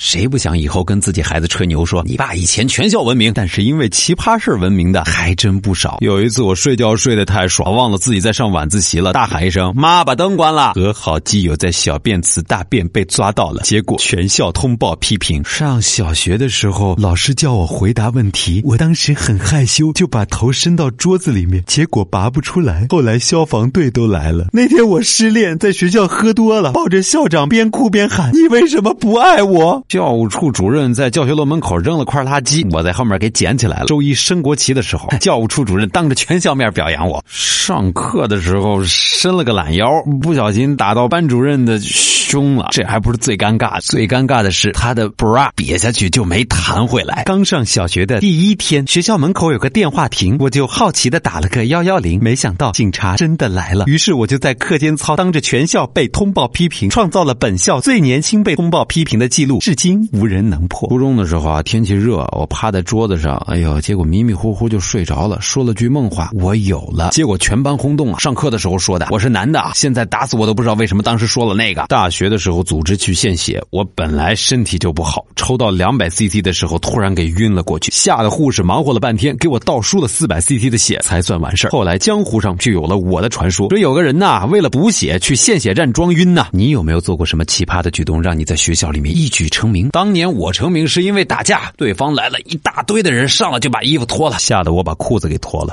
谁不想以后跟自己孩子吹牛说你爸以前全校闻名，但是因为奇葩事闻名的还真不少。有一次我睡觉睡得太爽，忘了自己在上晚自习了，大喊一声“妈，把灯关了”，和好基友在小便池大便被抓到了，结果全校通报批评。上小学的时候，老师叫我回答问题，我当时很害羞，就把头伸到桌子里面，结果拔不出来。后来消防队都来了。那天我失恋，在学校喝多了，抱着校长边哭边喊：“你为什么不爱我？”教务处主任在教学楼门口扔了块垃圾，我在后面给捡起来了。周一升国旗的时候，教务处主任当着全校面表扬我。上课的时候伸了个懒腰，不小心打到班主任的胸了。这还不是最尴尬，最尴尬的是他的 bra 瘪下去就没弹回来。刚上小学的第一天，学校门口有个电话亭，我就好奇的打了个幺幺零，没想到警察真的来了。于是我就在课间操当着全校被通报批评，创造了本校最年轻被通报批评的记录。至今无人能破。初中的时候啊，天气热，我趴在桌子上，哎呦，结果迷迷糊糊就睡着了，说了句梦话，我有了。结果全班轰动啊！上课的时候说的，我是男的，现在打死我都不知道为什么当时说了那个。大学的时候组织去献血，我本来身体就不好，抽到两百 CC 的时候突然给晕了过去，吓得护士忙活了半天，给我倒输了四百 CC 的血才算完事后来江湖上就有了我的传说，说有个人呐，为了补血去献血站装晕呐。你有没有做过什么奇葩的举动，让你在学校里面一举成成名？当年我成名是因为打架，对方来了一大堆的人，上来就把衣服脱了，吓得我把裤子给脱了。